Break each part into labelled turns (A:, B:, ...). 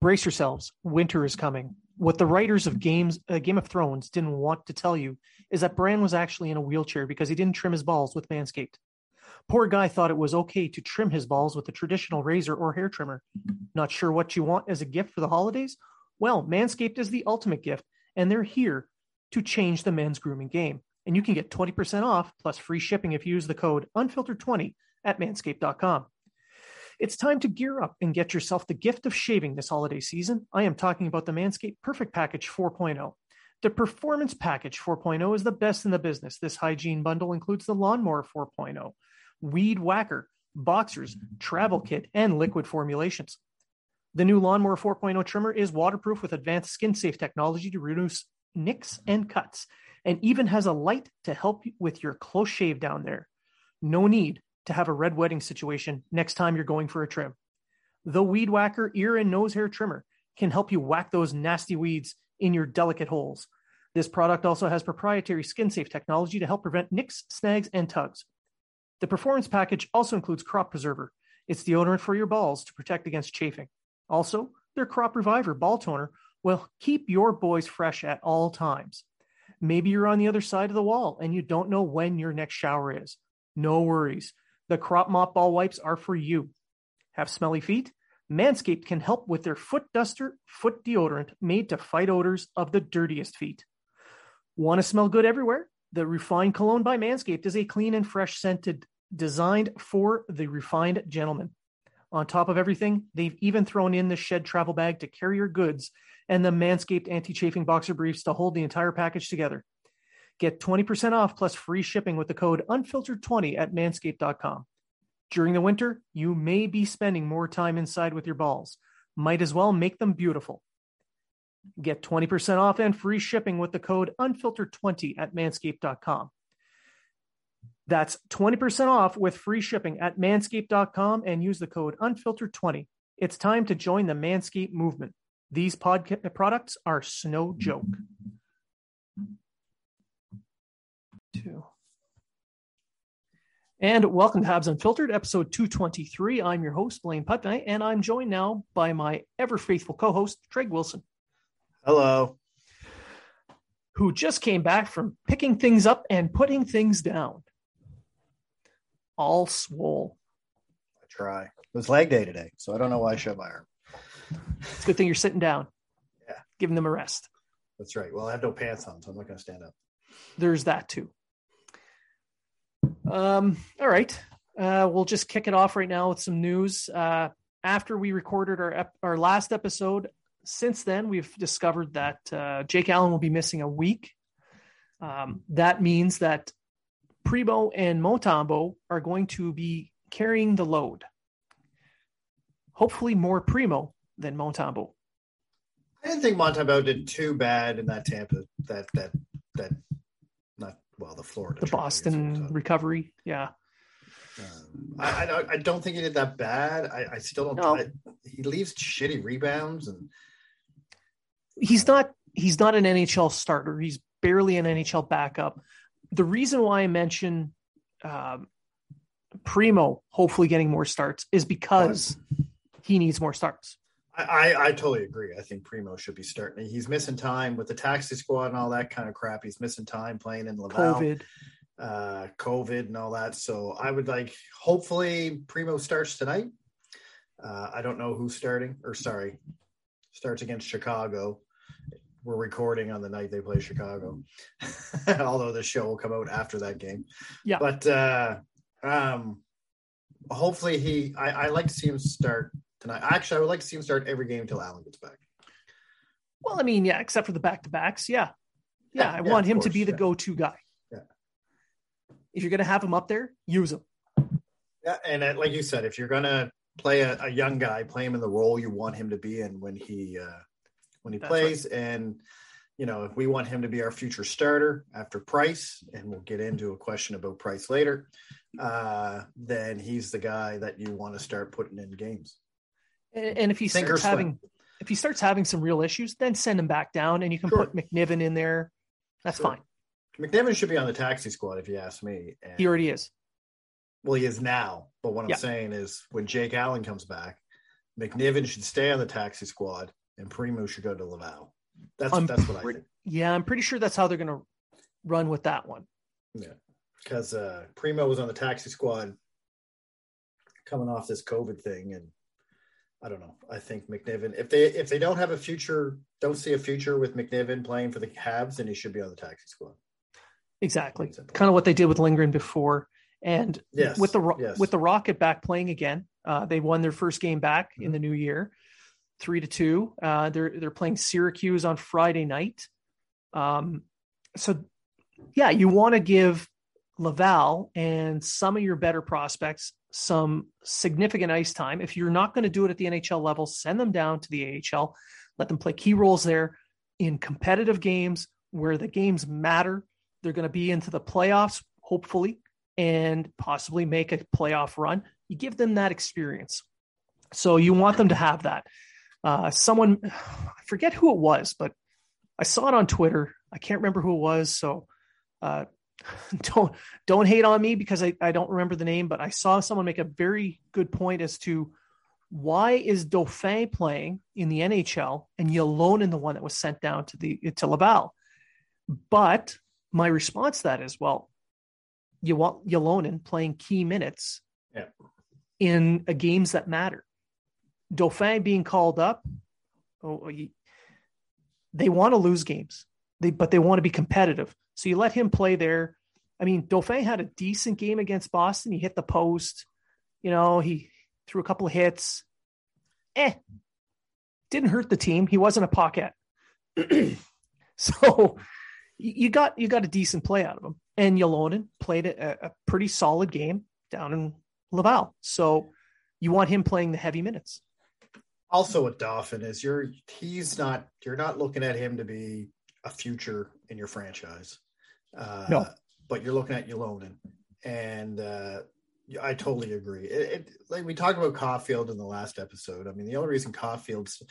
A: Brace yourselves winter is coming. What the writers of games uh, game of thrones didn't want to tell you is that bran was actually in a wheelchair because he didn't trim his balls with manscaped. Poor guy thought it was okay to trim his balls with a traditional razor or hair trimmer. Not sure what you want as a gift for the holidays? Well manscaped is the ultimate gift and they're here to change the men's grooming game. And you can get 20% off plus free shipping if you use the code unfiltered20 at manscaped.com it's time to gear up and get yourself the gift of shaving this holiday season. I am talking about the Manscaped Perfect Package 4.0. The Performance Package 4.0 is the best in the business. This hygiene bundle includes the Lawnmower 4.0, Weed Whacker, Boxers, Travel Kit, and liquid formulations. The new Lawnmower 4.0 trimmer is waterproof with advanced skin safe technology to reduce nicks and cuts, and even has a light to help with your close shave down there. No need to have a red wedding situation next time you're going for a trim. The Weed Whacker ear and nose hair trimmer can help you whack those nasty weeds in your delicate holes. This product also has proprietary skin safe technology to help prevent nicks, snags, and tugs. The performance package also includes Crop Preserver. It's deodorant for your balls to protect against chafing. Also, their Crop Reviver ball toner will keep your boys fresh at all times. Maybe you're on the other side of the wall and you don't know when your next shower is. No worries. The crop mop ball wipes are for you. Have smelly feet? Manscaped can help with their foot duster foot deodorant made to fight odors of the dirtiest feet. Want to smell good everywhere? The Refined Cologne by Manscaped is a clean and fresh scented designed for the refined gentleman. On top of everything, they've even thrown in the shed travel bag to carry your goods and the Manscaped anti chafing boxer briefs to hold the entire package together. Get 20% off plus free shipping with the code unfiltered20 at manscaped.com. During the winter, you may be spending more time inside with your balls. Might as well make them beautiful. Get 20% off and free shipping with the code unfiltered20 at manscaped.com. That's 20% off with free shipping at manscaped.com and use the code unfiltered20. It's time to join the Manscaped movement. These podca- products are no joke two. And welcome to Habs Unfiltered, episode 223. I'm your host, Blaine Putney, and I'm joined now by my ever faithful co host, Treg Wilson.
B: Hello.
A: Who just came back from picking things up and putting things down. All swole.
B: I try. It was leg day today, so I don't know why I showed my arm.
A: It's a good thing you're sitting down.
B: Yeah.
A: Giving them a rest.
B: That's right. Well, I have no pants on, so I'm not going to stand up.
A: There's that too. Um, all right. Uh, we'll just kick it off right now with some news. Uh, after we recorded our ep- our last episode, since then we've discovered that uh, Jake Allen will be missing a week. Um, that means that Primeau and Montembeault are going to be carrying the load. Hopefully, more Primeau than Montembeault.
B: I didn't think Montembeault did too bad in that Tampa that that that well, the Florida,
A: the Boston recovery. Yeah.
B: Um, I, I, I, don't think he did that bad. I, I still don't. No. I, he leaves shitty rebounds, and
A: he's not. He's not an NHL starter. He's barely an NHL backup. The reason why I mention um, Primeau hopefully getting more starts is because he needs more starts.
B: I, I totally agree. I think Primeau should be starting. He's missing time with the taxi squad and all that kind of crap. He's missing time playing in Laval.
A: COVID.
B: uh, COVID and all that. So I would like, hopefully, Primeau starts tonight. Uh, I don't know who's starting, or sorry, starts against Chicago. We're recording on the night they play Chicago, although the show will come out after that game.
A: Yeah.
B: But uh, um, hopefully, he, I, I like to see him start tonight. Actually, I would like to see him start every game until Allen gets back.
A: Well, I mean, yeah, except for the back to backs. Yeah. Yeah.
B: Yeah,
A: I
B: yeah,
A: want him to be the
B: yeah.
A: go to guy.
B: Yeah.
A: If you're going to have him up there, use him.
B: Yeah, and uh, like you said, if you're gonna play a, a young guy, play him in the role you want him to be in when he uh, when he
A: That's
B: plays, and you know if we want him to be our future starter after Price, and we'll get into a question about Price later, uh, then he's the guy that you want to start putting in games.
A: And, and if he starts
B: swim.
A: having, if he starts having some real issues, then send him back down, and you can
B: Sure.
A: put McNiven in there. That's
B: Sure.
A: fine.
B: McNiven should be on the taxi squad if you ask me. And,
A: He already is.
B: well, he is now, but what I'm
A: Yeah.
B: saying is when Jake Allen comes back, McNiven should stay on the taxi squad, and Primeau should go to Laval. That's
A: I'm
B: that's what I think.
A: Yeah, I'm pretty sure that's how they're going to run with that one.
B: Yeah, because uh, Primeau was on the taxi squad coming off this COVID thing, and I don't know. I think McNiven, if they if they don't have a future, don't see a future with McNiven playing for the Habs, then he should be on the taxi squad.
A: Exactly. Kind of what they did with Lindgren before. And
B: Yes,
A: with the
B: yes.
A: with the Rocket back playing again, uh, they won their first game back in the new year, three to two. Uh, they're they're playing Syracuse on Friday night. Um, so yeah, you want to give Laval and some of your better prospects some significant ice time. If you're not going to do it at the NHL level, send them down to the AHL. Let them play key roles there in competitive games where the games matter. They're going to be into the playoffs, hopefully, and possibly make a playoff run. You give them that experience. So you want them to have that. Uh, someone, I forget who it was, but I saw it on Twitter. I can't remember who it was. So uh, don't don't hate on me because I, I don't remember the name, but I saw someone make a very good point as to why is Dauphin playing in the NHL and Ylonen the one that was sent down to the to Laval. But my response to that is, well, you want Ylonen playing key minutes
B: Yeah.
A: in uh, games that matter. Dauphin being called up, oh, they want to lose games, they but they want to be competitive. So you let him play there. I mean, Dauphin had a decent game against Boston. He hit the post. You know, he threw a couple of hits. Eh, didn't hurt the team. He wasn't a pocket. so you got you got a decent play out of him. And Ylonen played a, a pretty solid game down in Laval. So you want him playing the heavy minutes.
B: Also, with Dauphin is you're he's not you're not looking at him to be a future in your franchise. Uh,
A: No.
B: but you're looking at Ylonen, and uh, I totally agree. It, it, like we talked about Caulfield in the last episode. I mean, the only reason Caulfield's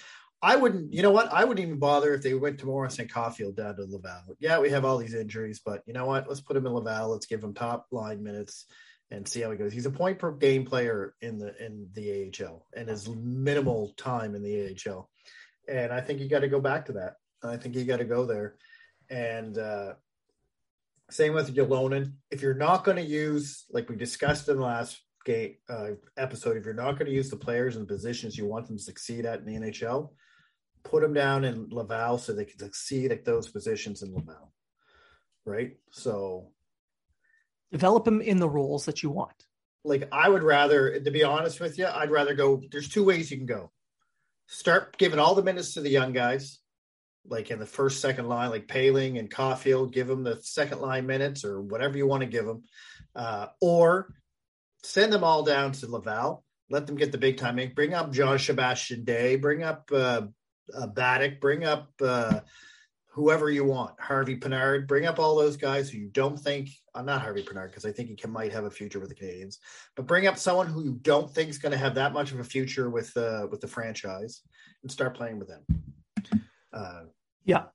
B: I wouldn't, you know what? I wouldn't even bother if they went to Morris and Caulfield down to Laval. Yeah, we have all these injuries, but you know what? Let's put him in Laval. Let's give him top line minutes and see how he goes. He's a point per game player in the in the AHL and his minimal time in the AHL. And I think you got to go back to that. I think you got to go there. And uh, same with Ylonen. If you're not going to use, like we discussed in the last game uh, episode, if you're not going to use the players and positions you want them to succeed at in the NHL, put them down in Laval so they can succeed at those positions in Laval. Right. So
A: Develop them in the roles that you want.
B: like I would rather, to be honest with you, I'd rather go. There's two ways you can go. Start giving all the minutes to the young guys, like in the first, second line, like Poehling and Caulfield. Give them the second line minutes or whatever you want to give them, uh, or send them all down to Laval. Let them get the big time. in. Bring up Jean-Sébastien Dea. Bring up uh, uh, Baddock. Bring up uh, whoever you want. Harvey Pinard. Bring up all those guys who you don't think. I'm not Harvey Pinard because I think he can, might have a future with the Canadians. But bring up someone who you don't think is going to have that much of a future with uh, with the franchise and start playing with them. Uh,
A: Yeah.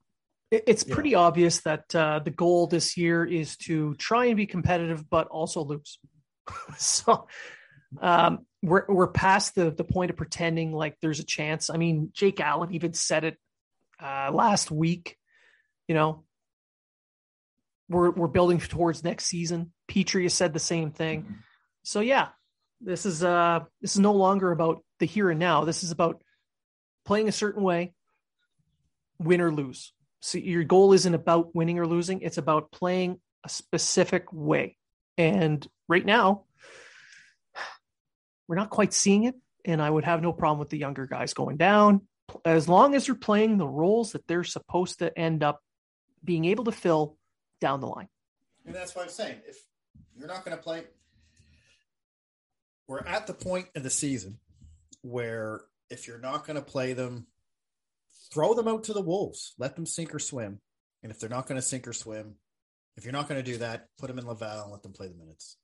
A: It's pretty obvious that uh, the goal this year is to try and be competitive, but also lose. so um, we're we're past the the point of pretending like there's a chance. I mean, Jake Allen even said it uh, last week. You know, we're we're building towards next season. Petry has said the same thing. So yeah, this is uh this is no longer about the here and now. This is about playing a certain way, win or lose. So your goal isn't about winning or losing, it's about playing a specific way. And right now, we're not quite seeing it. And I would have no problem with the younger guys going down as long as they're playing the roles that they're supposed to end up being able to fill down the line.
B: And that's what I'm saying. If you're not going to play, we're at the point in the season where if you're not going to play them, throw them out to the wolves. Let them sink or swim. And if they're not going to sink or swim, if you're not going to do that, put them in Laval and let them play the minutes.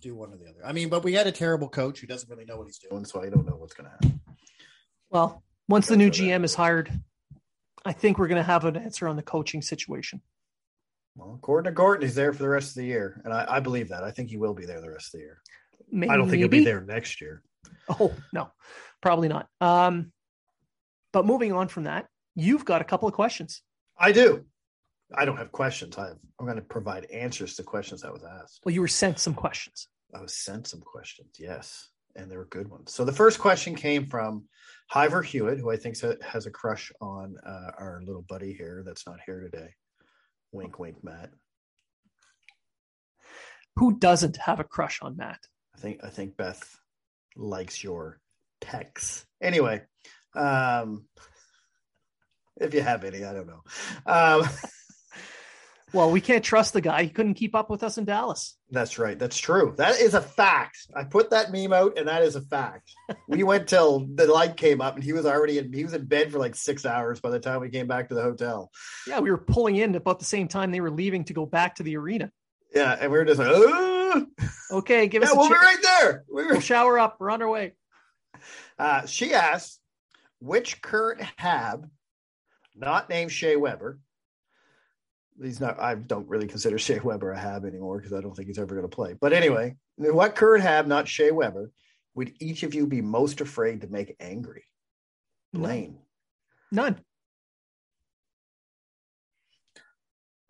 B: Do one or the other. I mean, but we had a terrible coach who doesn't really know what he's doing, so I don't know what's going to happen.
A: Well, once the new GM is hired, I think we're going to have an answer on the coaching situation.
B: Well, according to Gorton, he's there for the rest of the year, and I, I believe that. I think he will be there the rest of the year. Maybe, I don't think he'll be there next year.
A: Oh no, probably not. Um, but moving on from that, you've got a couple of questions.
B: I do. I don't have questions. I have, I'm going to provide answers to questions that was asked.
A: Well, you were sent some questions.
B: I was sent some questions, yes, and they were good ones. So the first question came from Hiver Hewitt, who I think has a crush on uh, our little buddy here that's not here today. Wink, wink, Matt.
A: Who doesn't have a crush on Matt?
B: I think I think Beth likes your texts. Anyway, um, if you have any, I don't know. Um,
A: Well, we can't trust the guy. He couldn't keep up with us in Dallas.
B: That's right. That's true. That is a fact. I put that meme out, and that is a fact. we went till the light came up, and he was already in. He was in bed for like six hours by the time we came back to the hotel.
A: Yeah, we were pulling in about the same time they were leaving to go back to the arena.
B: Yeah, and we were just like, oh.
A: okay, give
B: yeah,
A: us.
B: we'll be right there.
A: We were... We'll shower up. We're on our way.
B: Uh, she asked, which current Hab, not named Shea Weber, he's not. I don't really consider Shea Weber a Hab anymore because I don't think he's ever going to play. But anyway, what current Hab, not Shea Weber, would each of you be most afraid to make angry? Blaine,
A: none.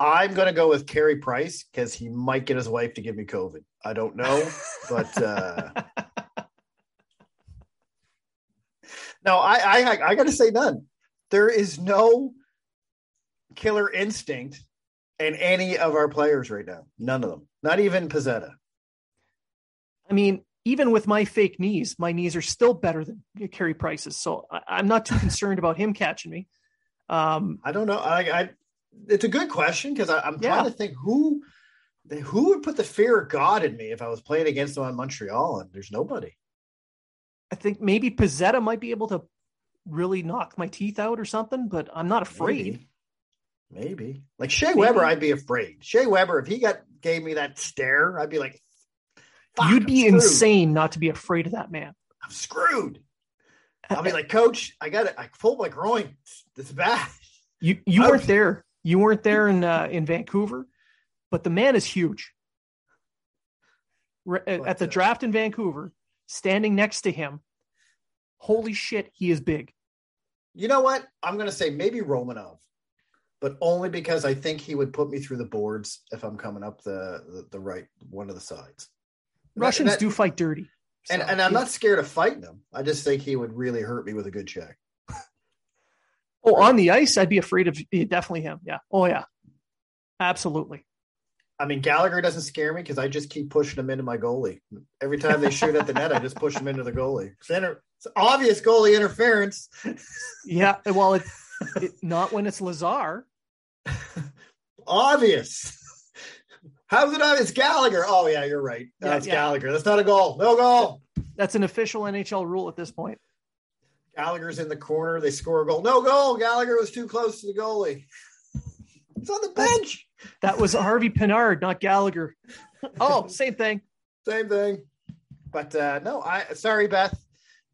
B: I'm going to go with Carey Price because he might get his wife to give me COVID. I don't know, but uh, no, I I, I got to say none. There is no killer instinct in any of our players right now. None of them. Not even Pezzetta.
A: I mean, even with my fake knees, my knees are still better than Carey Price's. So I, am not too concerned about him catching me. Um,
B: I don't know. I, I it's a good question because I'm yeah. trying to think who who would put the fear of God in me if I was playing against them on Montreal, and there's nobody.
A: I think maybe Pezzetta might be able to really knock my teeth out or something, but I'm not afraid.
B: Maybe. Maybe like Shea Maybe. Weber, I'd be afraid. Shea Weber, if he got gave me that stare, I'd be like,
A: "You'd be insane not to be afraid of that man."
B: I'm screwed. I'll be like, Coach, I got it. I pulled my groin. It's bad.
A: You you weren't there. You weren't there in uh, in Vancouver, but the man is huge. At the uh, draft in Vancouver, standing next to him, holy shit, he is big.
B: You know what? I'm going to say maybe Romanov but only because I think he would put me through the boards if I'm coming up the the, the right one of the sides.
A: Russians that, do fight dirty,
B: so. and and I'm not scared of fighting him. I just think he would really hurt me with a good check.
A: oh, on the ice, I'd be afraid of definitely him. Yeah. Oh yeah, absolutely.
B: I mean, Gallagher doesn't scare me because I just keep pushing him into my goalie. Every time they shoot at the net, I just push him into the goalie. It's, inter- it's obvious goalie interference.
A: yeah, well, it, it, not when it's Lazar.
B: Obvious. How's it obvious? Gallagher. Oh yeah, you're right. That's yeah, yeah. Gallagher. That's not a goal. No goal.
A: That's an official NHL rule at this point.
B: Gallagher's in the corner. They score a goal. No goal. Gallagher was too close to the goalie. He's on the bench.
A: That was Harvey Pinard, not Gallagher. Oh, same thing.
B: Same thing. But uh, no, I sorry, Beth,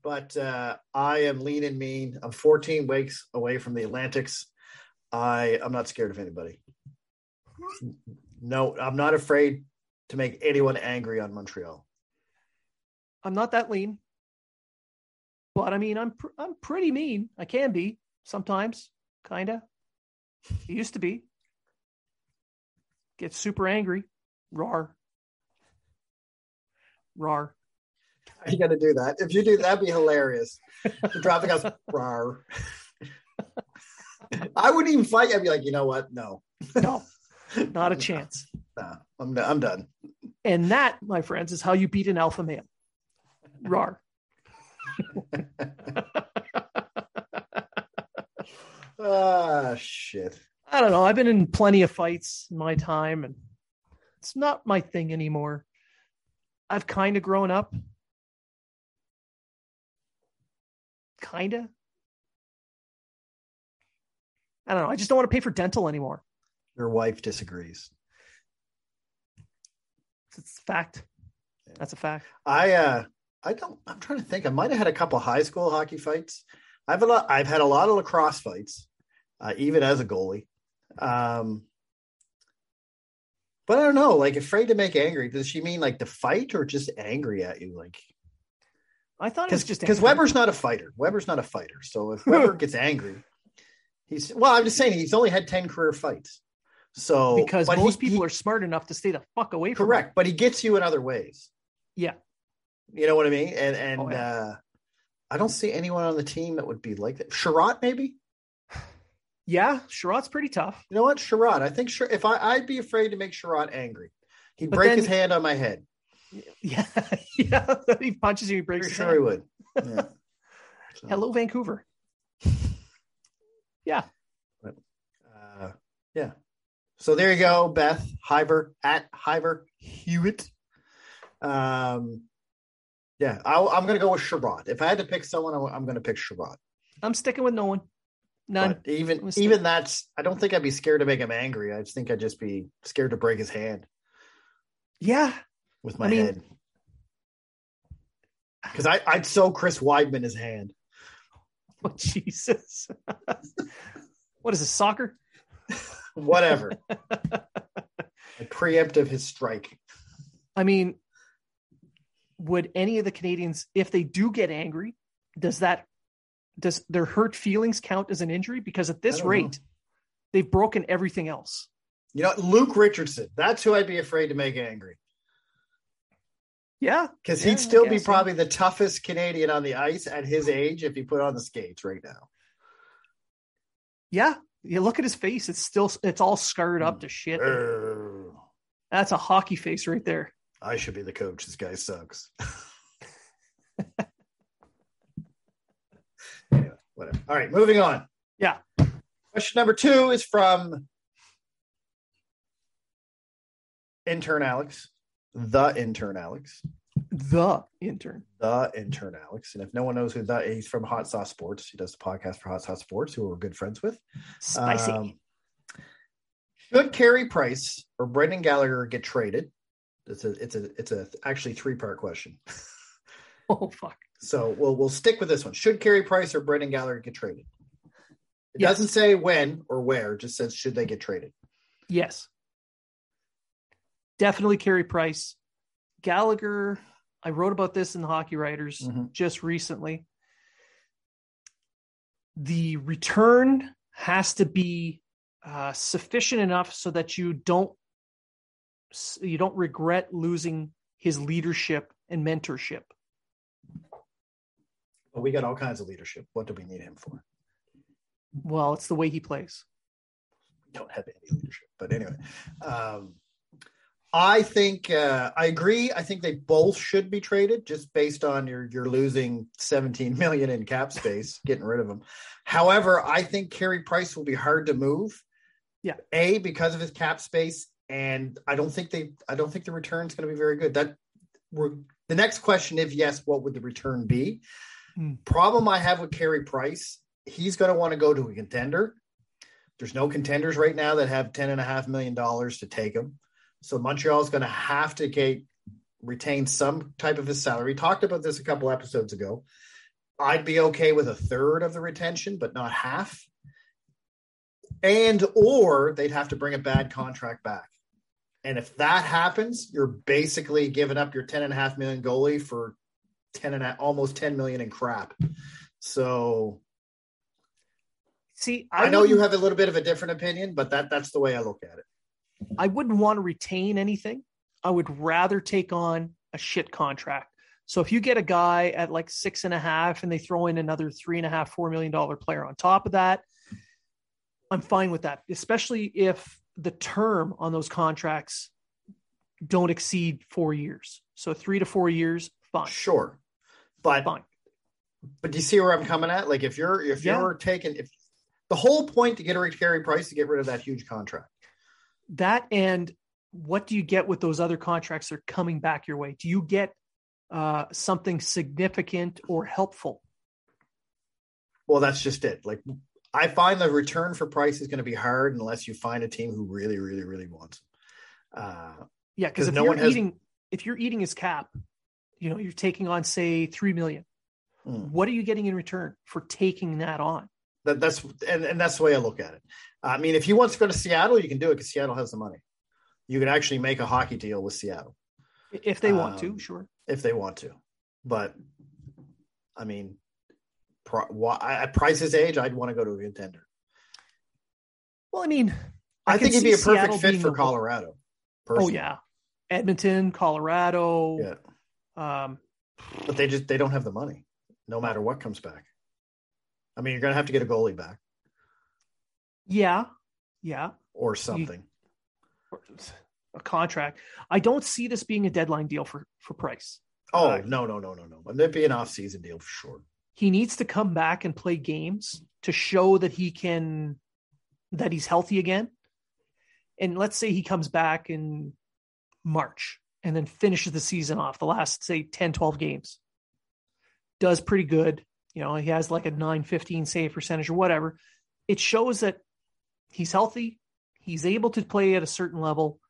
B: but uh, I am lean and mean. I'm 14 weeks away from the Atlantics. I I'm not scared of anybody. No, I'm not afraid to make anyone angry on Montreal.
A: I'm not that lean, but I mean, I'm pr- I'm pretty mean. I can be sometimes, kinda. It used to be. Get super angry, rar, rar.
B: You got to do that. If you do, that'd be hilarious. The traffic house, rar. I wouldn't even fight. I'd be like, you know what? No,
A: No, not a chance.
B: nah, I'm I'm done.
A: And that, my friends, is how you beat an alpha male. Rar.
B: Ah, shit.
A: I don't know. I've been in plenty of fights in my time, and it's not my thing anymore. I've kind of grown up. Kind of. I don't know. I just don't want to pay for dental anymore.
B: Your wife disagrees.
A: It's a fact. That's a fact.
B: I uh I don't I'm trying to think. I might have had a couple high school hockey fights. I've a lot I've had a lot of lacrosse fights, uh, even as a goalie. Um but I don't know, like afraid to make angry. Does she mean like to fight or just angry at you? Like
A: I thought it was just
B: because. Weber's not a fighter. Weber's not a fighter. So if Weber gets angry, he's well, I'm just saying he's only had 10 career fights. So
A: because
B: but he-
A: most people
B: he-
A: are smart enough to stay the fuck away from
B: correct, but he gets you in other ways.
A: Yeah.
B: You know what I mean? And and
A: Oh, yeah.
B: uh I don't see anyone on the team that would be like that. Chiarot, maybe.
A: Yeah. Chiarot's pretty tough.
B: You know what, Chiarot? I think if I I'd be afraid to make Chiarot angry, he'd
A: But
B: break
A: then-
B: his hand on my head.
A: Yeah. yeah. he punches you, he breaks
B: sure
A: hand.
B: he would. Yeah. So,
A: Hello, Vancouver. Yeah.
B: Uh, yeah. So there you go, Beth Hiver at Hiver Hewitt. Um, yeah, I'll, I'm going to go with Chiarot. If I had to pick someone, I'm, I'm going to pick Chiarot.
A: I'm sticking with no one. None.
B: But even even that's, I don't think I'd be scared to make him angry. I just think I'd just be scared to break his hand
A: yeah.
B: with my
A: I mean-
B: head. Because I I'd sew Chris Weidman his hand.
A: Oh, Jesus. what is this, soccer?
B: Whatever. Preemptive his strike.
A: I mean, would any of the Canadians, if they do get angry, does that does their hurt feelings count as an injury? Because at this
B: don't know.
A: rate, they've broken everything else.
B: You know, Luke Richardson. That's who I'd be afraid to make angry.
A: Yeah.
B: Because
A: Yeah,
B: he'd still be probably the toughest Canadian on the ice at his age if he put on the skates right now.
A: Yeah. You look at his face, it's still it's all scarred up to shit. That's a hockey face right there.
B: I should be the coach. This guy sucks. anyway, whatever. All right, moving on.
A: Yeah.
B: Question number two is from intern Alex, the intern Alex,
A: The intern.
B: the intern Alex. And if no one knows who that, he's from Hot Sauce Sports. He does the podcast for Hot Sauce Sports, who we're good friends with.
A: Spicy.
B: Um, should Carey Price or Brendan Gallagher get traded? It's a it's a it's a actually three part question.
A: oh fuck.
B: So we'll we'll stick with this one. Should Carey Price or Brendan Gallagher get traded? It
A: Yes.
B: doesn't say when or where, it just says should they get traded.
A: Yes. Definitely Carey Price. Gallagher, I wrote about this in the Hockey Writers
B: Mhm.
A: just recently. The return has to be uh, sufficient enough so that you don't you don't regret losing his leadership and mentorship.
B: But we got all kinds of leadership. What do we need him for?
A: Well, it's the way he plays.
B: We don't have any leadership. But anyway, um, I think uh, I agree. I think they both should be traded, just based on your you're losing 17 million in cap space, getting rid of them. However, I think Carey Price will be hard to move.
A: Yeah.
B: A because of his cap space, and I don't think they. I don't think the return's going to be very good. That we're the next question. If yes, what would the return be?
A: Hmm.
B: Problem I have with Carey Price, he's going to want to go to a contender. There's no contenders right now that have ten and a half million dollars to take him. So Montreal is going to have to get, retain some type of his salary. We talked about this a couple episodes ago. I'd be okay with a third of the retention, but not half. And or they'd have to bring a bad contract back. And if that happens, you're basically giving up your ten and a half million goalie for ten and a, almost ten million in crap. So
A: See,
B: I,
A: I,
B: know you have a little bit of a different opinion, but that that's the way I look at it.
A: I wouldn't want to retain anything. I would rather take on a shit contract. So if you get a guy at like six and a half and they throw in another three and a half, four million dollar player on top of that, I'm fine with that, especially if the term on those contracts don't exceed four years. So three to four years, fine,
B: Sure, but
A: fine.
B: but do you see where I'm coming at? Like if you're if
A: Yeah.
B: you're taking if the whole point to get rid of Carey Price to get rid of that huge contract.
A: That and what do you get with those other contracts that are coming back your way? Do you get uh, something significant or helpful?
B: Well, that's just it. Like I find the return for Price is going to be hard unless you find a team who really, really, really wants. Him. Uh,
A: Yeah,
B: 'Cause
A: because if
B: no
A: you're
B: one has-
A: eating if you're eating his cap, you know, you're taking on say three million.
B: Mm.
A: What are you getting in return for taking that on?
B: that, that's and, and that's the way I look at it. I mean, if he wants to go to Seattle, you can do it because Seattle has the money. You can actually make a hockey deal with Seattle
A: If they want to,
B: Um,
A: sure.
B: if they want to. But I mean, at Price's age, I'd want to go to a contender.
A: Well, I mean,
B: I,
A: can
B: think he'd be a perfect
A: Seattle
B: fit for Colorado.
A: Oh yeah, Edmonton, Colorado.
B: yeah,
A: Um,
B: but they just they don't have the money, no matter what comes back. I mean, you're going to have to get a goalie back
A: yeah, yeah.
B: or something.
A: A contract. I don't see this being a deadline deal for for Price.
B: oh
A: uh,
B: no, no, no, no, no! It'd be an off-season deal for sure.
A: He needs to come back and play games to show that he can that he's healthy again. And let's say he comes back in March and then finishes the season off the last say 10 12 games. Does pretty good. You know, he has like a 915 save percentage or whatever. It shows that he's healthy, he's able to play at a certain level,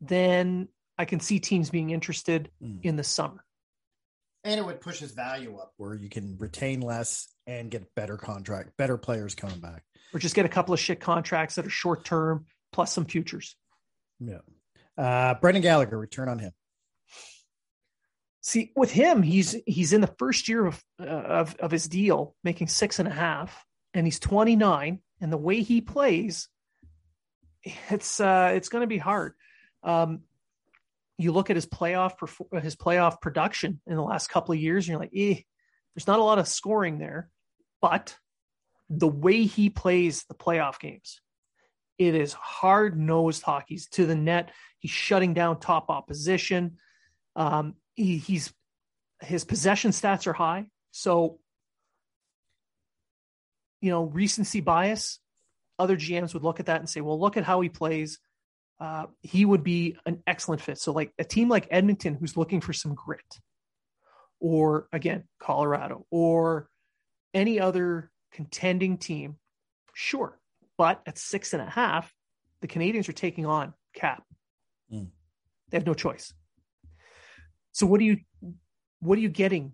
A: then I can see teams being interested
C: Mm.
A: in the summer.
B: And it would push his value up.
C: where you can retain less and get better contract, better players coming back.
A: Or just get a couple of shit contracts that are short term plus some futures.
C: Yeah. Uh, Brendan Gallagher, return on him.
A: See, with him, he's he's in the first year of uh, of of his deal, making six and a half, and he's 29. And the way he plays, it's uh, it's going to be hard. Um, you look at his playoff his playoff production in the last couple of years, and you're like, eh, there's not a lot of scoring there, but the way he plays the playoff games, it is hard nosed hockey. To the net. He's shutting down top opposition. Um, he, he's his possession stats are high, so you know recency bias. Other GMs would look at that and say, "Well, look at how he plays. Uh, he would be an excellent fit." So, like a team like Edmonton, who's looking for some grit, or again Colorado, or any other contending team, sure. But at six and a half, the Canadians are taking on cap.
C: Mm.
A: They have no choice. So what do you what are you getting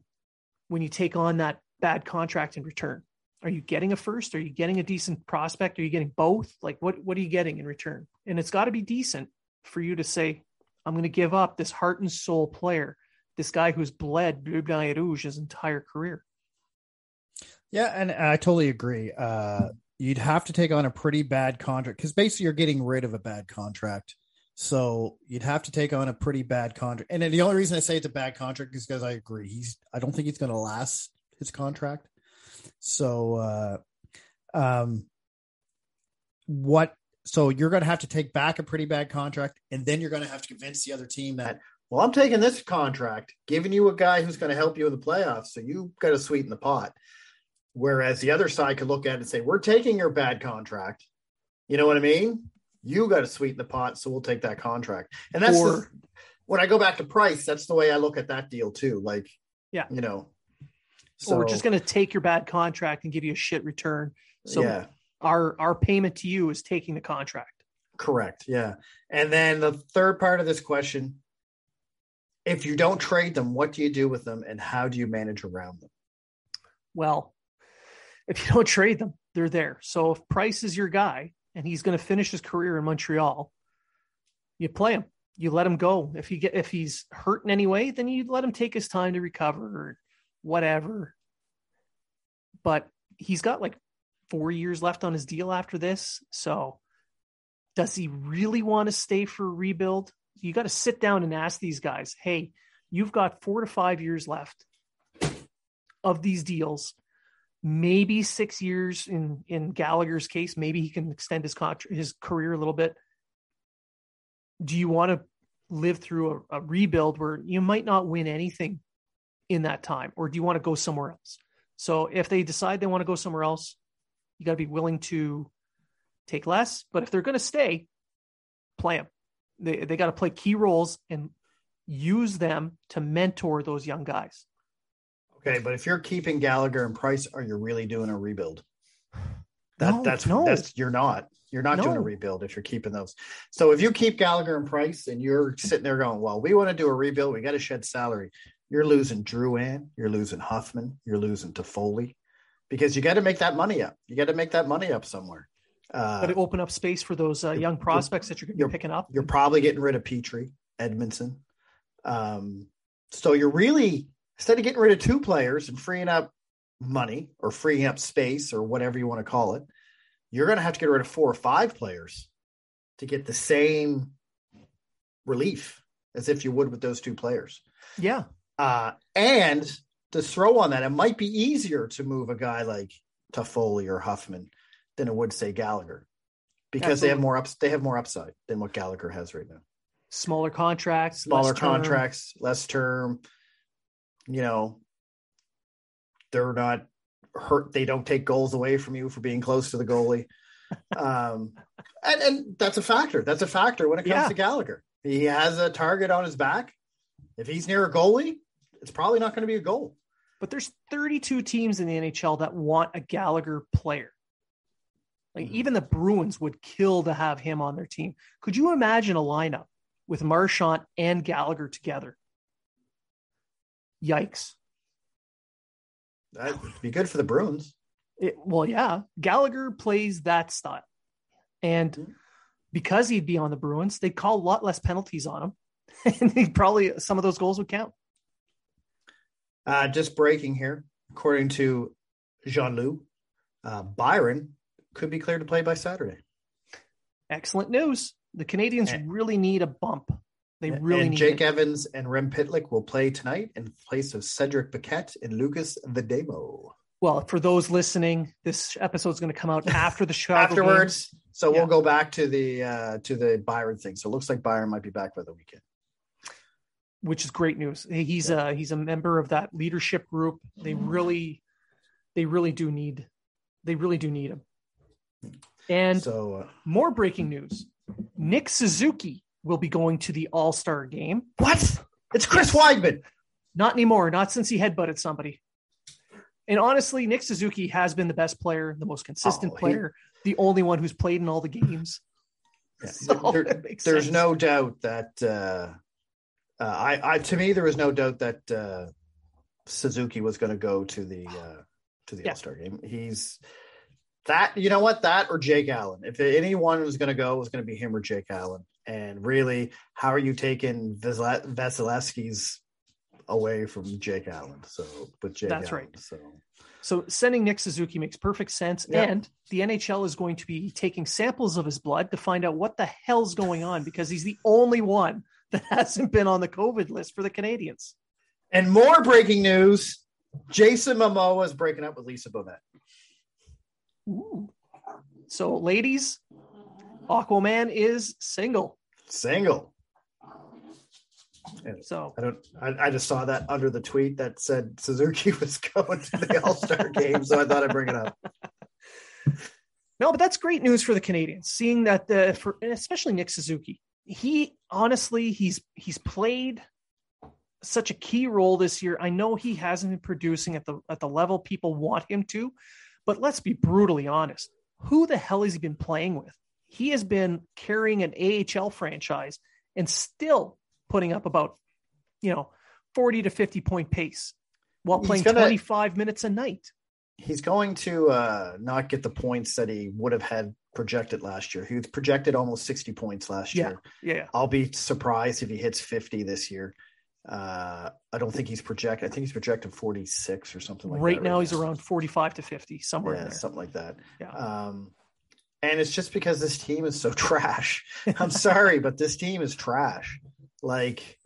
A: when you take on that bad contract in return? Are you getting a first? Are you getting a decent prospect? Are you getting both? Like what what are you getting in return? And it's got to be decent for you to say, I'm going to give up this heart and soul player, this guy who's bled Bleu et Rouge his entire career.
C: Yeah, and I totally agree. Uh, you'd have to take on a pretty bad contract because basically you're getting rid of a bad contract. So you'd have to take on a pretty bad contract. And the only reason I say it's a bad contract is because I agree. He's I don't think he's going to last his contract. So uh um what so you're going to have to take back a pretty bad contract and then you're going to have to convince the other team that
B: Well, I'm taking this contract, giving you a guy who's going to help you in the playoffs. So you got to sweeten the pot. Whereas the other side could look at it and say, we're taking your bad contract. You know what I mean? You got to sweeten the pot. So we'll take that contract. And that's
A: Or-
B: the, when I go back to price, that's the way I look at that deal too. Like,
A: Yeah.
B: you know,
A: or we're just going to take your bad contract and give you a shit return. So
B: yeah.
A: Our our payment to you is taking the contract.
B: Correct. Yeah. And then the third part of this question if you don't trade them, what do you do with them and how do you manage around them?
A: Well, if you don't trade them, they're there. So if Price is your guy and he's going to finish his career in Montreal, you play him. You let him go. If he get if he's hurt in any way, then you let him take his time to recover. whatever. But he's got like four years left on his deal after this. So does he really want to stay for a rebuild? You got to sit down and ask these guys, hey, you've got four to five years left of these deals. Maybe six years in in Gallagher's case. Maybe he can extend his contract, his career a little bit. Do you want to live through a, a rebuild where you might not win anything in that time, or do you want to go somewhere else? So if they decide they want to go somewhere else, you got to be willing to take less. But if they're going to stay, play them. They they got to play key roles and use them to mentor those young guys.
B: Okay, but if you're keeping Gallagher and Price, are you really doing a rebuild? That
A: No,
B: that's
A: no.
B: that's you're not. You're not doing a rebuild if you're keeping those. So if you keep Gallagher and Price and you're sitting there going, Well, we want to do a rebuild, we got to shed salary. You're losing Drouin, you're losing Hoffman, you're losing Toffoli. Because you got to make that money up. You got to make that money up somewhere. Uh,
A: Got to open up space for those uh, young prospects that you're going to
B: you're-
A: be picking up.
B: you're probably getting rid of Petry, Edmundson. Um, so you're really instead of getting rid of two players and freeing up money or freeing up space or whatever you want to call it, you're going to have to get rid of four or five players to get the same relief as if you would with those two players.
A: Yeah,
B: Uh, and to throw on that, it might be easier to move a guy like Toffoli or Hoffman than it would say Gallagher because they have more ups. They have more upside than what Gallagher has right now
A: smaller contracts,
B: smaller
A: less term.
B: contracts, less term. You know, they're not hurt. They don't take goals away from you for being close to the goalie. um, and, and that's a factor. That's a factor when it comes
A: Yeah.
B: to Gallagher. He has a target on his back. If he's near a goalie, it's probably not going to be a goal.
A: But there's 32 teams in the NHL that want a Gallagher player. Like
B: Mhm.
A: even the Bruins would kill to have him on their team. Could you imagine a lineup with Marchand and Gallagher together? Yikes.
B: That'd be good for the Bruins.
A: It, well, yeah, Gallagher plays that style. And
B: Mhm.
A: because he'd be on the Bruins, they'd call a lot less penalties on him. And he'd probably some of those goals would count.
B: Uh, just breaking here, according to Jean Loup, uh, Byron could be cleared to play by Saturday.
A: Excellent news. The Canadians
B: And-
A: really need a bump. They really
B: and
A: need
B: Jake
A: it.
B: Evans and Rem Pitlick will play tonight in place of Cedric Paquette and Lukas Vejdemo.
A: Well, for those listening, this episode is going to come out after the show.
B: Afterwards,
A: game.
B: so
A: Yeah.
B: we'll go back to the uh, to the Byron thing. So it looks like Byron might be back by the weekend.
A: Which is great news. He's a he's a member of that leadership group. They really, they really do need, they really do need him. And
B: so uh,
A: more breaking news: Nick Suzuki will be going to the All Star game.
B: what? It's Chris
A: Yes.
B: Weidman.
A: Not anymore. Not since he headbutted somebody. And honestly, Nick Suzuki has been the best player, the most consistent
B: Oh, he-
A: player, the only one who's played in all the games.
B: Yeah,
A: So
B: there- there's
A: sense.
B: no doubt that uh, uh, I, I to me there was no doubt that uh, Suzuki was going to go to the uh, to the
A: Yeah.
B: All Star game. He's that you know what that or Jake Allen. If anyone was going to go, it was going to be him or Jake Allen. And really, how are you taking Vasilevskiy's away from Jake Allen? So with Jake,
A: That's
B: Allen,
A: right.
B: So
A: So sending Nick Suzuki makes perfect sense.
B: Yeah.
A: And the NHL is going to be taking samples of his blood to find out what the hell's going on because he's the only one that hasn't been on the COVID list for the Canadians.
B: and more breaking news: Jason Momoa is breaking up with Lisa Bonet.
A: Ooh. So, ladies, Aquaman is single.
B: Single.
A: So,
B: I don't. I, I just saw that under the tweet that said Suzuki was going to the All Star game, so I thought I'd bring it up.
A: no, but that's great news for the Canadians. Seeing that the for especially Nick Suzuki, he honestly he's he's played such a key role this year. I know he hasn't been producing at the at the level people want him to, but let's be brutally honest. Who the hell has he been playing with? He has been carrying an AHL franchise and still putting up about, you know, 40 to 50 point pace while playing
B: gonna-
A: 25 minutes a night.
B: He's going to uh, not get the points that he would have had projected last year. He was projected almost sixty points last
A: Yeah.
B: year.
A: Yeah.
B: I'll be surprised if he hits fifty this year. Uh, I don't think he's projected. I think he's projected 46 or something like
A: right
B: that.
A: Right now, he's around 45 to 50, somewhere in
B: yeah, something like that.
A: Yeah.
B: Um, and it's just because this team is so trash. I'm sorry, but this team is trash. Like,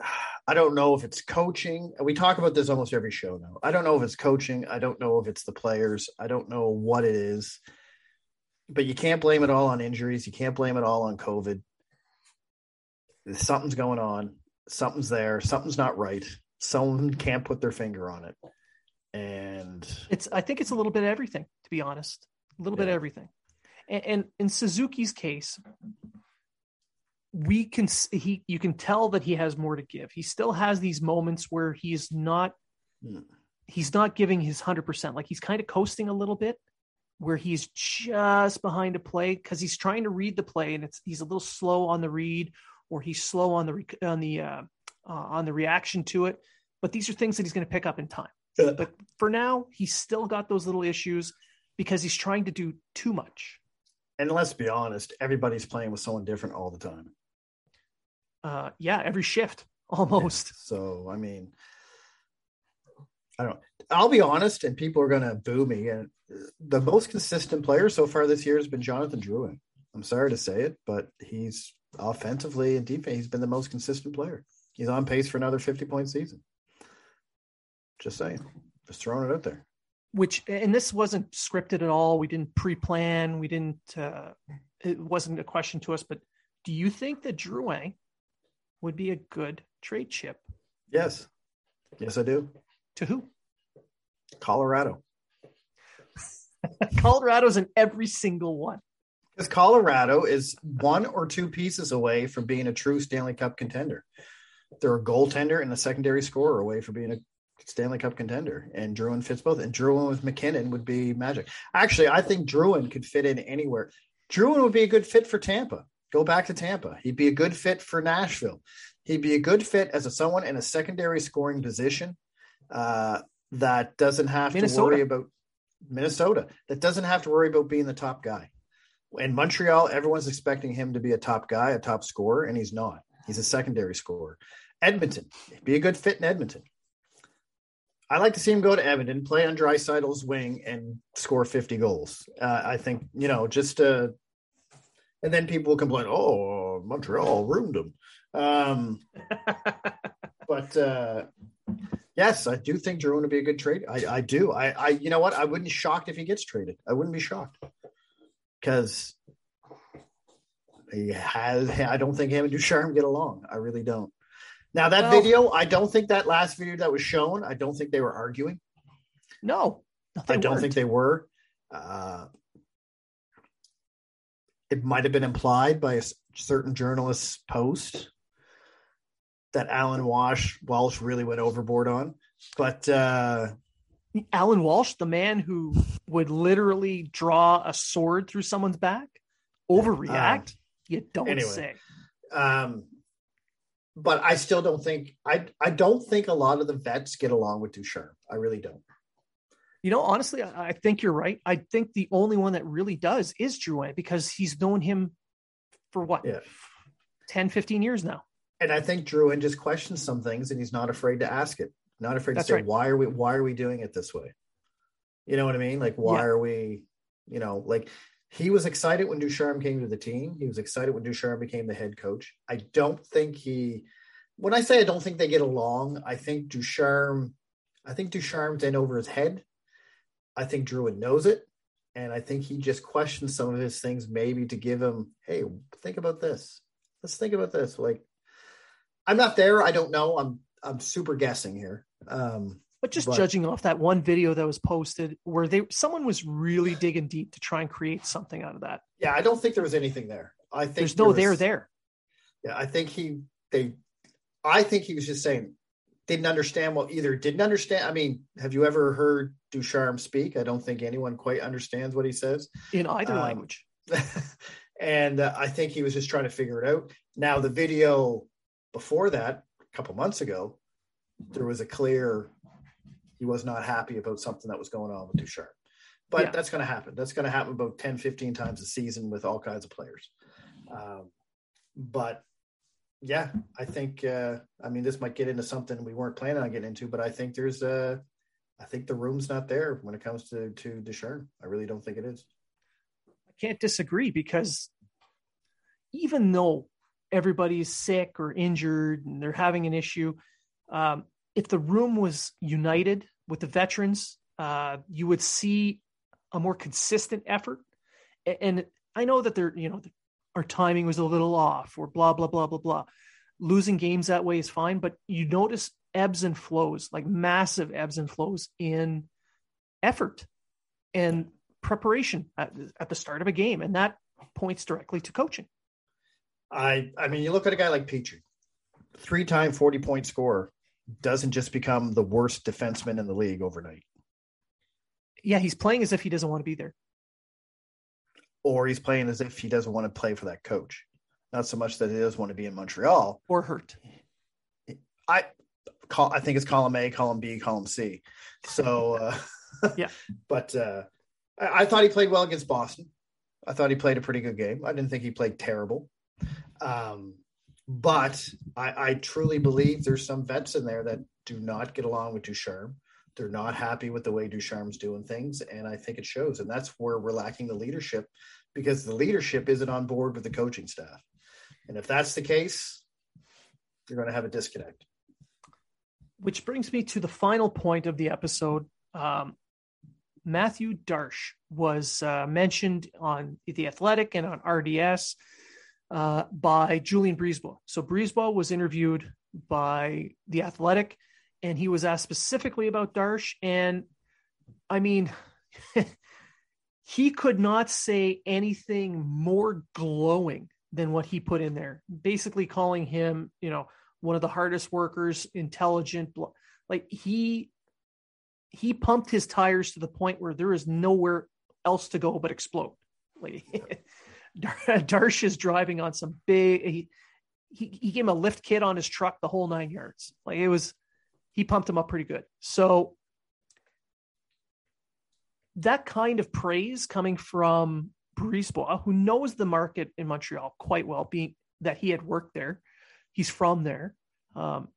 B: I don't know if it's coaching. We talk about this almost every show now. I don't know if it's coaching. I don't know if it's the players. I don't know what it is. But you can't blame it all on injuries. You can't blame it all on COVID. Something's going on. Something's there. Something's not right. Someone can't put their finger on it. And
A: It's I think it's a little bit of everything, to be honest. A little bit of everything. And, and in Suzuki's case, we can he you can tell that he has more to give. He still has these moments where he's not
B: Hmm.
A: he's not giving his 100%. Like he's kind of coasting a little bit where he's just behind a play cuz he's trying to read the play and it's he's a little slow on the read or he's slow on the on the uh, uh, on the reaction to it. But these are things that he's going to pick up in time. But for now, he's still got those little issues because he's trying to do too much.
B: and let's be honest, everybody's playing with someone different all the time.
A: Uh, yeah, every shift almost.
B: So I mean, I don't. I'll be honest, and people are going to boo me. And the most consistent player so far this year has been Jonathan Drouin. I'm sorry to say it, but he's offensively and defense. He's been the most consistent player. He's on pace for another 50 point season. Just saying, just throwing it out there.
A: Which and this wasn't scripted at all. We didn't pre-plan. We didn't. Uh, it wasn't a question to us. But do you think that Drouin would be a good trade chip
B: Yes, yes, I do.
A: to who?
B: Colorado.
A: Colorado's in every single one.
B: Because Colorado is one or two pieces away from being a true Stanley Cup contender. They're a goaltender and a secondary scorer away from being a Stanley Cup contender. And Drouin fits both. And Drouin with MacKinnon would be magic. Actually, I think Drouin could fit in anywhere. Drouin would be a good fit for Tampa. Go back to Tampa. He'd be a good fit for Nashville. He'd be a good fit as a someone in a secondary scoring position uh, that doesn't have
A: Minnesota.
B: to worry about Minnesota. That doesn't have to worry about being the top guy in Montreal, everyone's expecting him to be a top guy, a top scorer, and he's not. He's a secondary scorer. Edmonton, be a good fit in Edmonton. I like to see him go to Edmonton, play on Draisaitl's wing, and score 50 goals. Uh, I think, you know, just uh, and then people will complain, oh, Montreal ruined him. Um, but uh, yes, I do think Jerome would be a good trade. I, I do. I, I, you know what? I wouldn't be shocked if he gets traded. I wouldn't be shocked because he has. I don't think him and Ducharme get along. I really don't. Now that
A: Well-
B: video, I don't think that last video that was shown. I don't think they were arguing.
A: No,
B: I don't think they were. Uh, it might have been implied by a certain journalist's post that Allan Walsh Walsh really went overboard on, but uh,
A: Allan Walsh, the man who would literally draw a sword through someone's back, overreact. you don't
B: anyway.
A: say.
B: um, but I still don't think I I don't think a lot of the vets get along with Ducharme. I really don't.
A: You know, honestly, I, I think you're right. I think the only one that really does is Drouin because he's known him for what,
B: Yeah.
A: 10, 15 years now.
B: And I think Drouin just questions some things, and he's not afraid to ask it. Not afraid
A: That's
B: to say,
A: right.
B: "Why are we? Why are we doing it this way?" You know what I mean? Like, why
A: Yeah.
B: are we? You know, like he was excited when Ducharme came to the team. He was excited when Ducharme became the head coach. I don't think he. When I say I don't think they get along, I think Ducharme. I think Ducharme's in over his head. I think Drouin knows it, and I think he just questions some of his things, maybe to give him, "Hey, think about this. Let's think about this." Like, I'm not there. I don't know. I'm I'm super guessing here. Um,
A: But just
B: But-
A: judging off that one video that was posted where they someone was really digging deep to try and create something out of that.
B: yeah, I don't think there was anything there. I think
A: There's no
B: there
A: there
B: was-
A: there.
B: Yeah, I think he they. I think he was just saying didn't understand. Well, either didn't understand. I mean, have you ever heard Ducharme speak? I don't think anyone quite understands what he says.
A: in either
B: Um,
A: language.
B: and uh, I think he was just trying to figure it out. Now, the video before that, a couple months ago, there was a clear he was not happy about something that was going on with Ducharme. But
A: Yeah.
B: that's going to happen. That's going to happen about 10, 15 times a season with all kinds of players. Um, but yeah, I think. Uh, I mean, this might get into something we weren't planning on getting into, but I think there's a. I think the room's not there when it comes to to Ducharme. I really don't think it is.
A: I can't disagree because even though everybody's sick or injured and they're having an issue, um, if the room was united with the veterans, uh, you would see a more consistent effort. And I know that they're, you know, our timing was a little off or blah, blah, blah, blah, blah. Losing games that way is fine, but you notice ebbs and flows, like massive ebbs and flows in effort and preparation at, at the start of a game. And that points directly to coaching.
B: I I mean, you look at a guy like Petry, three time 40 point scorer, doesn't just become the worst defenseman in the league overnight.
A: Yeah, he's playing as if he doesn't want to be there.
B: Or he's playing as if he doesn't want to play for that coach. Not so much that he doesn't want to be in Montreal.
A: Or hurt.
B: I call I think it's column A, column B, column C. So uh,
A: yeah.
B: But uh I, I thought he played well against Boston. I thought he played a pretty good game. I didn't think he played terrible. Um, but I, I, truly believe there's some vets in there that do not get along with Ducharme. They're not happy with the way Ducharme's doing things, and I think it shows. And that's where we're lacking the leadership because the leadership isn't on board with the coaching staff. And if that's the case, you're going to have a disconnect.
A: Which brings me to the final point of the episode. Um, Mathieu Darche was uh, mentioned on The Athletic and on RDS uh, by Julien BriseBois. So BriseBois was interviewed by The Athletic, and he was asked specifically about Darche. And I mean, he could not say anything more glowing than what he put in there. Basically, calling him, you know, one of the hardest workers, intelligent. Like he he pumped his tires to the point where there is nowhere else to go but explode. Like Darche is driving on some big. He, he he gave him a lift kit on his truck the whole nine yards. Like it was, he pumped him up pretty good. So that kind of praise coming from BriseBois, who knows the market in Montreal quite well, being that he had worked there, he's from there. Um,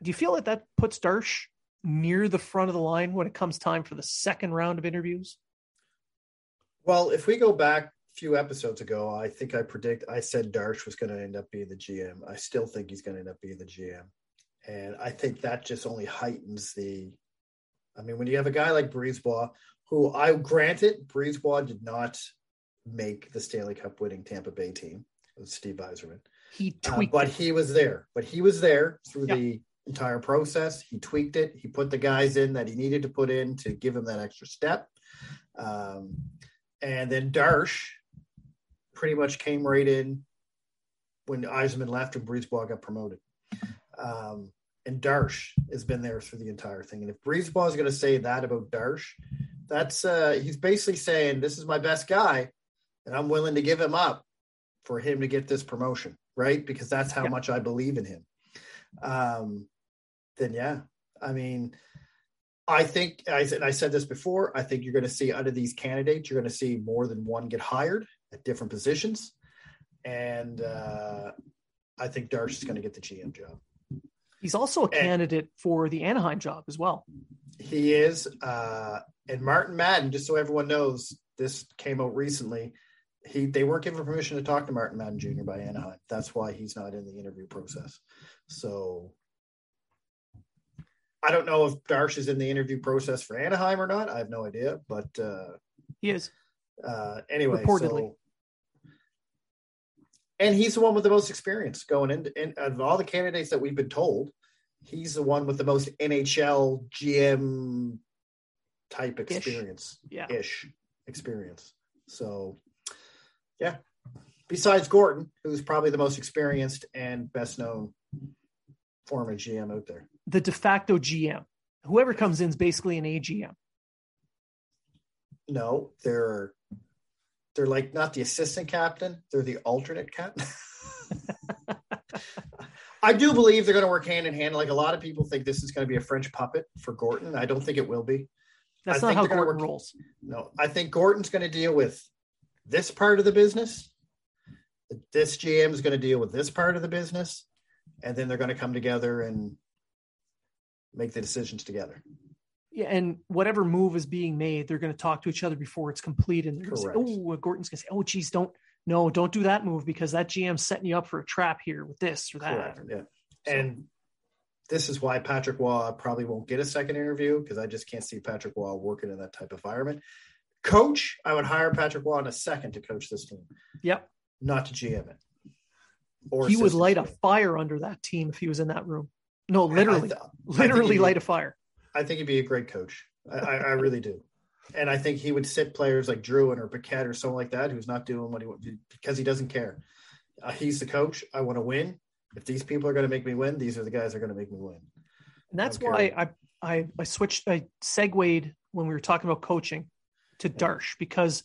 A: do you feel that that puts Darche near the front of the line when it comes time for the second round of interviews?
B: Well, if we go back few episodes ago, I think I predict I said Darche was going to end up being the GM. I still think he's going to end up being the GM, and I think that just only heightens the. I mean, when you have a guy like BriseBois, who I granted BriseBois did not make the Stanley Cup winning Tampa Bay team with Steve Yzerman.
A: He tweaked,
B: uh, but it. he was there. But he was there through yep. the entire process. He tweaked it. He put the guys in that he needed to put in to give him that extra step. Um, and then Darche pretty much came right in when Yzerman left and BriseBois got promoted. Um, and Darche has been there through the entire thing. And if BriseBois is going to say that about Darche, that's uh, he's basically saying this is my best guy, and I'm willing to give him up for him to get this promotion, right? Because that's how yeah. much I believe in him. Um, then yeah, I mean, I think I said I said this before. I think you're going to see out of these candidates, you're going to see more than one get hired at different positions, and uh, I think Darche is going to get the GM job.
A: He's also a and candidate for the Anaheim job as well.
B: He is, uh, and Martin Madden. Just so everyone knows, this came out recently. He they weren't given permission to talk to Martin Madden Jr. by Anaheim. That's why he's not in the interview process. So I don't know if Darche is in the interview process for Anaheim or not. I have no idea, but uh,
A: he is.
B: Uh, anyway,
A: reportedly.
B: So, and he's the one with the most experience going into in, of all the candidates that we've been told. He's the one with the most NHL GM type experience,
A: ish. yeah,
B: ish experience. So, yeah. Besides Gorton, who's probably the most experienced and best known former GM out there,
A: the de facto GM. Whoever comes in is basically an AGM.
B: No, they're they're like not the assistant captain, they're the alternate captain. I do believe they're going to work hand in hand. Like a lot of people think this is going to be a French puppet for Gorton. I don't think it will be.
A: That's
B: I
A: not how Gorton
B: work,
A: rolls.
B: No, I think Gorton's going to deal with this part of the business, this GM is going to deal with this part of the business, and then they're going to come together and make the decisions together.
A: Yeah, and whatever move is being made, they're going to talk to each other before it's complete. And they're going to say, "Oh, Gorton's going to say, oh, geez, don't no, don't do that move because that GM's setting you up for a trap here with this or that."
B: Correct. Yeah. And this is why Patrick Roy probably won't get a second interview because I just can't see Patrick Roy working in that type of environment. Coach, I would hire Patrick Roy in a second to coach this team,
A: Yep,
B: not to GM it. Or
A: he would light a fire under that team if he was in that room. No, literally,
B: th-
A: literally light a fire.
B: I think he'd be a great coach. I, I, really do. And I think he would sit players like Drouin or Paquette or someone like that who's not doing what he wants because he doesn't care. Uh, he's the coach. I want to win. If these people are going to make me win, these are the guys that are going to make me win.
A: And that's why I, I I switched I segued when we were talking about coaching to Darche because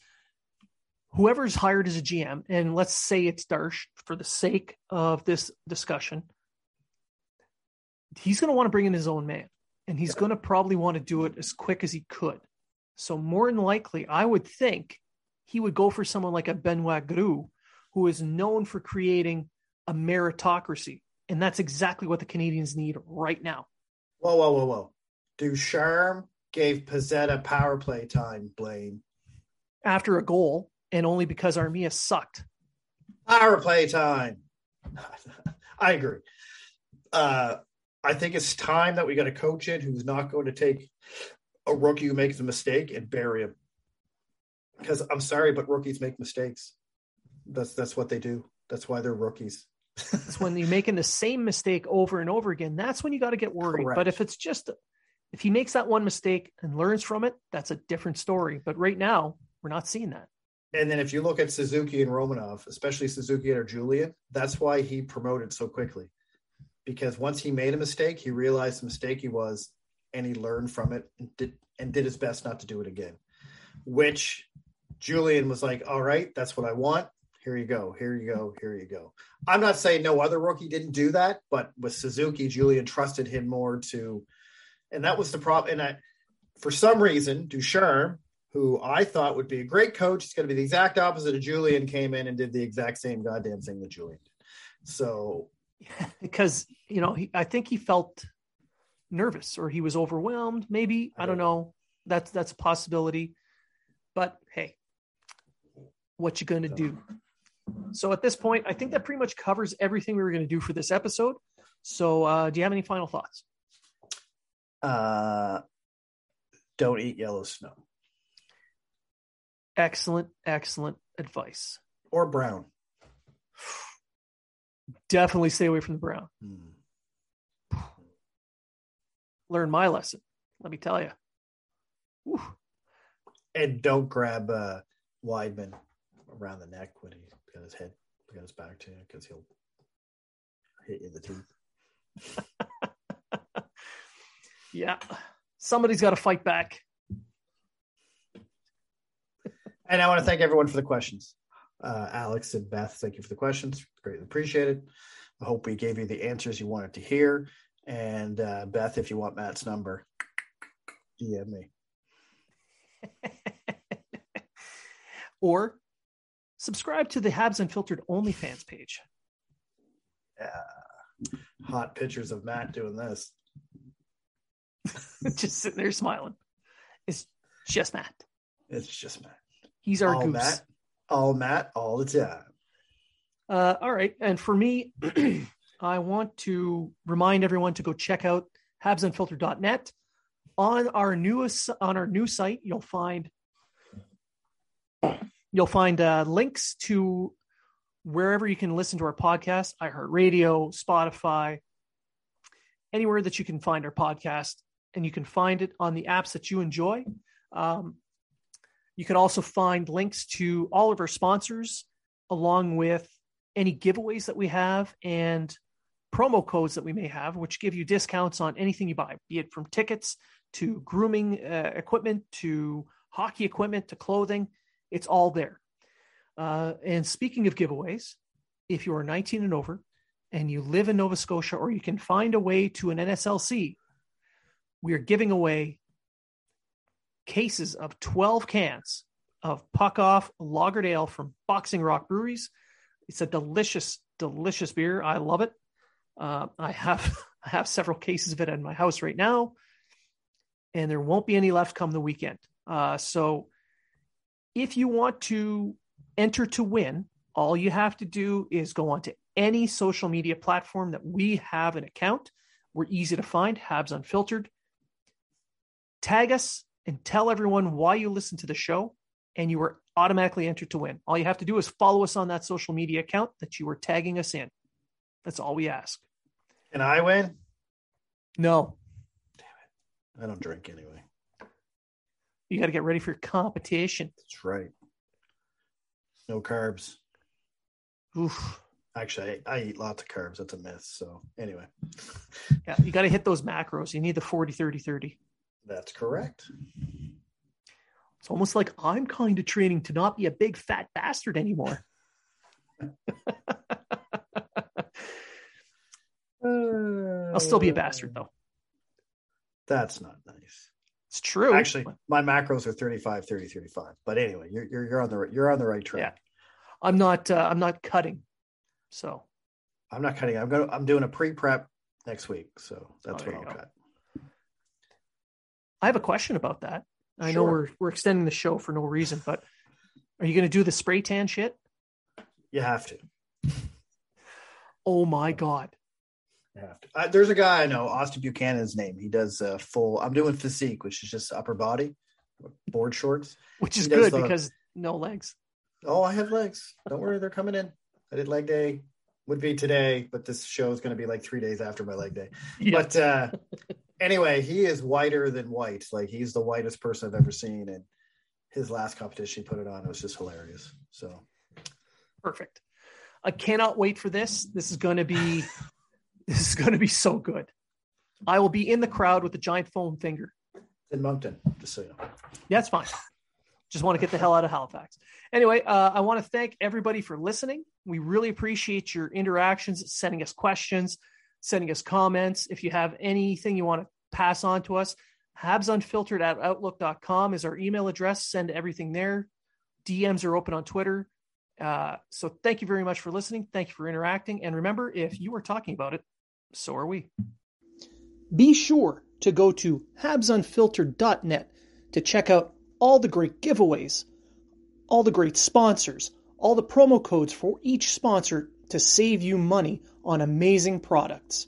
A: whoever's hired as a GM, and let's say it's Darche for the sake of this discussion, he's going to want to bring in his own man, and he's going to probably want to do it as quick as he could. So more than likely, I would think he would go for someone like a Benoit Groulx, who is known for creating a meritocracy, and that's exactly what the Canadiens need right now.
B: Whoa, whoa, whoa, whoa. Ducharme gave Pezzetta power play time, Blaine.
A: after a goal and only because Armia sucked.
B: Power play time. I agree. Uh, I think it's time that we got a coach in who's not going to take a rookie who makes a mistake and bury him. Because I'm sorry, but rookies make mistakes. That's that's what they do. That's why they're rookies.
A: It's when you're making the same mistake over and over again. That's when you got to get worried.
B: Correct.
A: But if it's just if he makes that one mistake and learns from it, that's a different story. But right now, we're not seeing that.
B: And then if you look at Suzuki and Romanov, especially Suzuki or Julien, that's why he promoted so quickly. Because once he made a mistake, he realized the mistake he was, and he learned from it and did and did his best not to do it again. Which Julien was like, "All right, that's what I want. Here you go. Here you go. Here you go." I'm not saying no other rookie didn't do that, but with Suzuki, Julien trusted him more to, and that was the problem. And I, for some reason, Ducharme who I thought would be a great coach. He's going to be the exact opposite of Julien, came in and did the exact same goddamn thing that Julien did. So,
A: because you know he, I think he felt nervous or he was overwhelmed. Maybe I don't know. That's that's a possibility. But hey, what you going to do? So at this point, I think that pretty much covers everything we were going to do for this episode. So, uh, do you have any final thoughts?
B: uh, don't eat yellow snow
A: Excellent, excellent advice.
B: or brown.
A: Definitely stay away from the brown.
B: Hmm.
A: Learn my lesson. Let me tell you. Whew.
B: And don't grab uh, Wideman around the neck when he got his head, got his back to you because he'll hit you in the teeth.
A: Yeah, somebody's got to fight back.
B: And I want to thank everyone for the questions. Uh, Alex and Beth, thank you for the questions. Greatly appreciated. I hope we gave you the answers you wanted to hear. And uh, Beth, if you want Matt's number, DM me.
A: or subscribe to the Habs Unfiltered OnlyFans page.
B: Yeah. Hot pictures of Matt doing this.
A: just sitting there smiling. It's just Matt.
B: It's just Matt.
A: He's our
B: all
A: goose.
B: Matt, all Matt, all the time.
A: Uh, all right. And for me, I want to remind everyone to go check out habsunfiltered.net. On our newest on our new site, you'll find you'll find uh, links to wherever you can listen to our podcast, iHeartRadio, Spotify, anywhere that you can find our podcast, and you can find it on the apps that you enjoy. Um, you can also find links to all of our sponsors, along with any giveaways that we have and promo codes that we may have, which give you discounts on anything you buy, be it from tickets to grooming uh, equipment to hockey equipment to clothing. It's all there. Uh, and speaking of giveaways, if you are 19 and over and you live in Nova Scotia or you can find a way to an NSLC, we are giving away cases of 12 cans of Puck Off Lagered Ale from Boxing Rock Breweries. It's a delicious, delicious beer. I love it. Uh, I have I have several cases of it in my house right now, and there won't be any left come the weekend. Uh, so, if you want to enter to win, all you have to do is go onto any social media platform that we have an account. We're easy to find, Habs Unfiltered. Tag us and tell everyone why you listen to the show, and you are automatically entered to win. All you have to do is follow us on that social media account that you are tagging us in. That's all we ask.
B: Can I win?
A: No, Damn it.
B: I don't drink anyway.
A: you got to get ready for your competition.
B: That's right. No carbs.
A: Oof.
B: Actually, I, I eat lots of carbs. That's a myth. So, anyway,
A: Yeah, you got to hit those macros. You need the 40, 30, 30.
B: That's correct.
A: It's almost like I'm kind of training to not be a big fat bastard anymore. I'll still be a bastard though.
B: That's not nice.
A: It's true.
B: Actually, my macros are 35, 30, 35. But anyway, you're, you're, you're on the, right, you're on the right track. Yeah.
A: I'm not. Uh, I'm not cutting. So
B: I'm not cutting. I'm going to, I'm doing a pre-prep next week. So that's
A: Oh,
B: what I'll
A: go.
B: cut.
A: I have a question about that. I know we're we're extending the show for no reason, but are you going to do the spray tan shit?
B: You have to.
A: Oh my god!
B: You have to. Uh, there's a guy I know, Austin Buchanan's name. He does uh, full. I'm doing physique, which is just upper body, board shorts.
A: Which is good
B: the-
A: because no legs.
B: Oh, I have legs. Don't worry, they're coming in. I did leg day. Would be today, but this show is going to be like three days after my leg day. But uh, anyway, he is whiter than white. Like he's the whitest person I've ever seen. And his last competition, he put it on. It was just hilarious. So
A: Perfect. I cannot wait for this. This is going to be this is going to be so good. I will be in the crowd with a giant foam finger.
B: in Moncton, just so you know.
A: Yeah, it's fine. Just want to get the hell out of Halifax. Anyway, uh, I want to thank everybody for listening. We really appreciate your interactions, sending us questions, sending us comments. If you have anything you want to pass on to us, habsunfiltered at outlook.com is our email address. Send everything there. DMs are open on Twitter. Uh, so thank you very much for listening. Thank you for interacting. And remember, if you are talking about it, so are we. Be sure to go to habsunfiltered.net to check out all the great giveaways, all the great sponsors, all the promo codes for each sponsor to save you money on amazing products.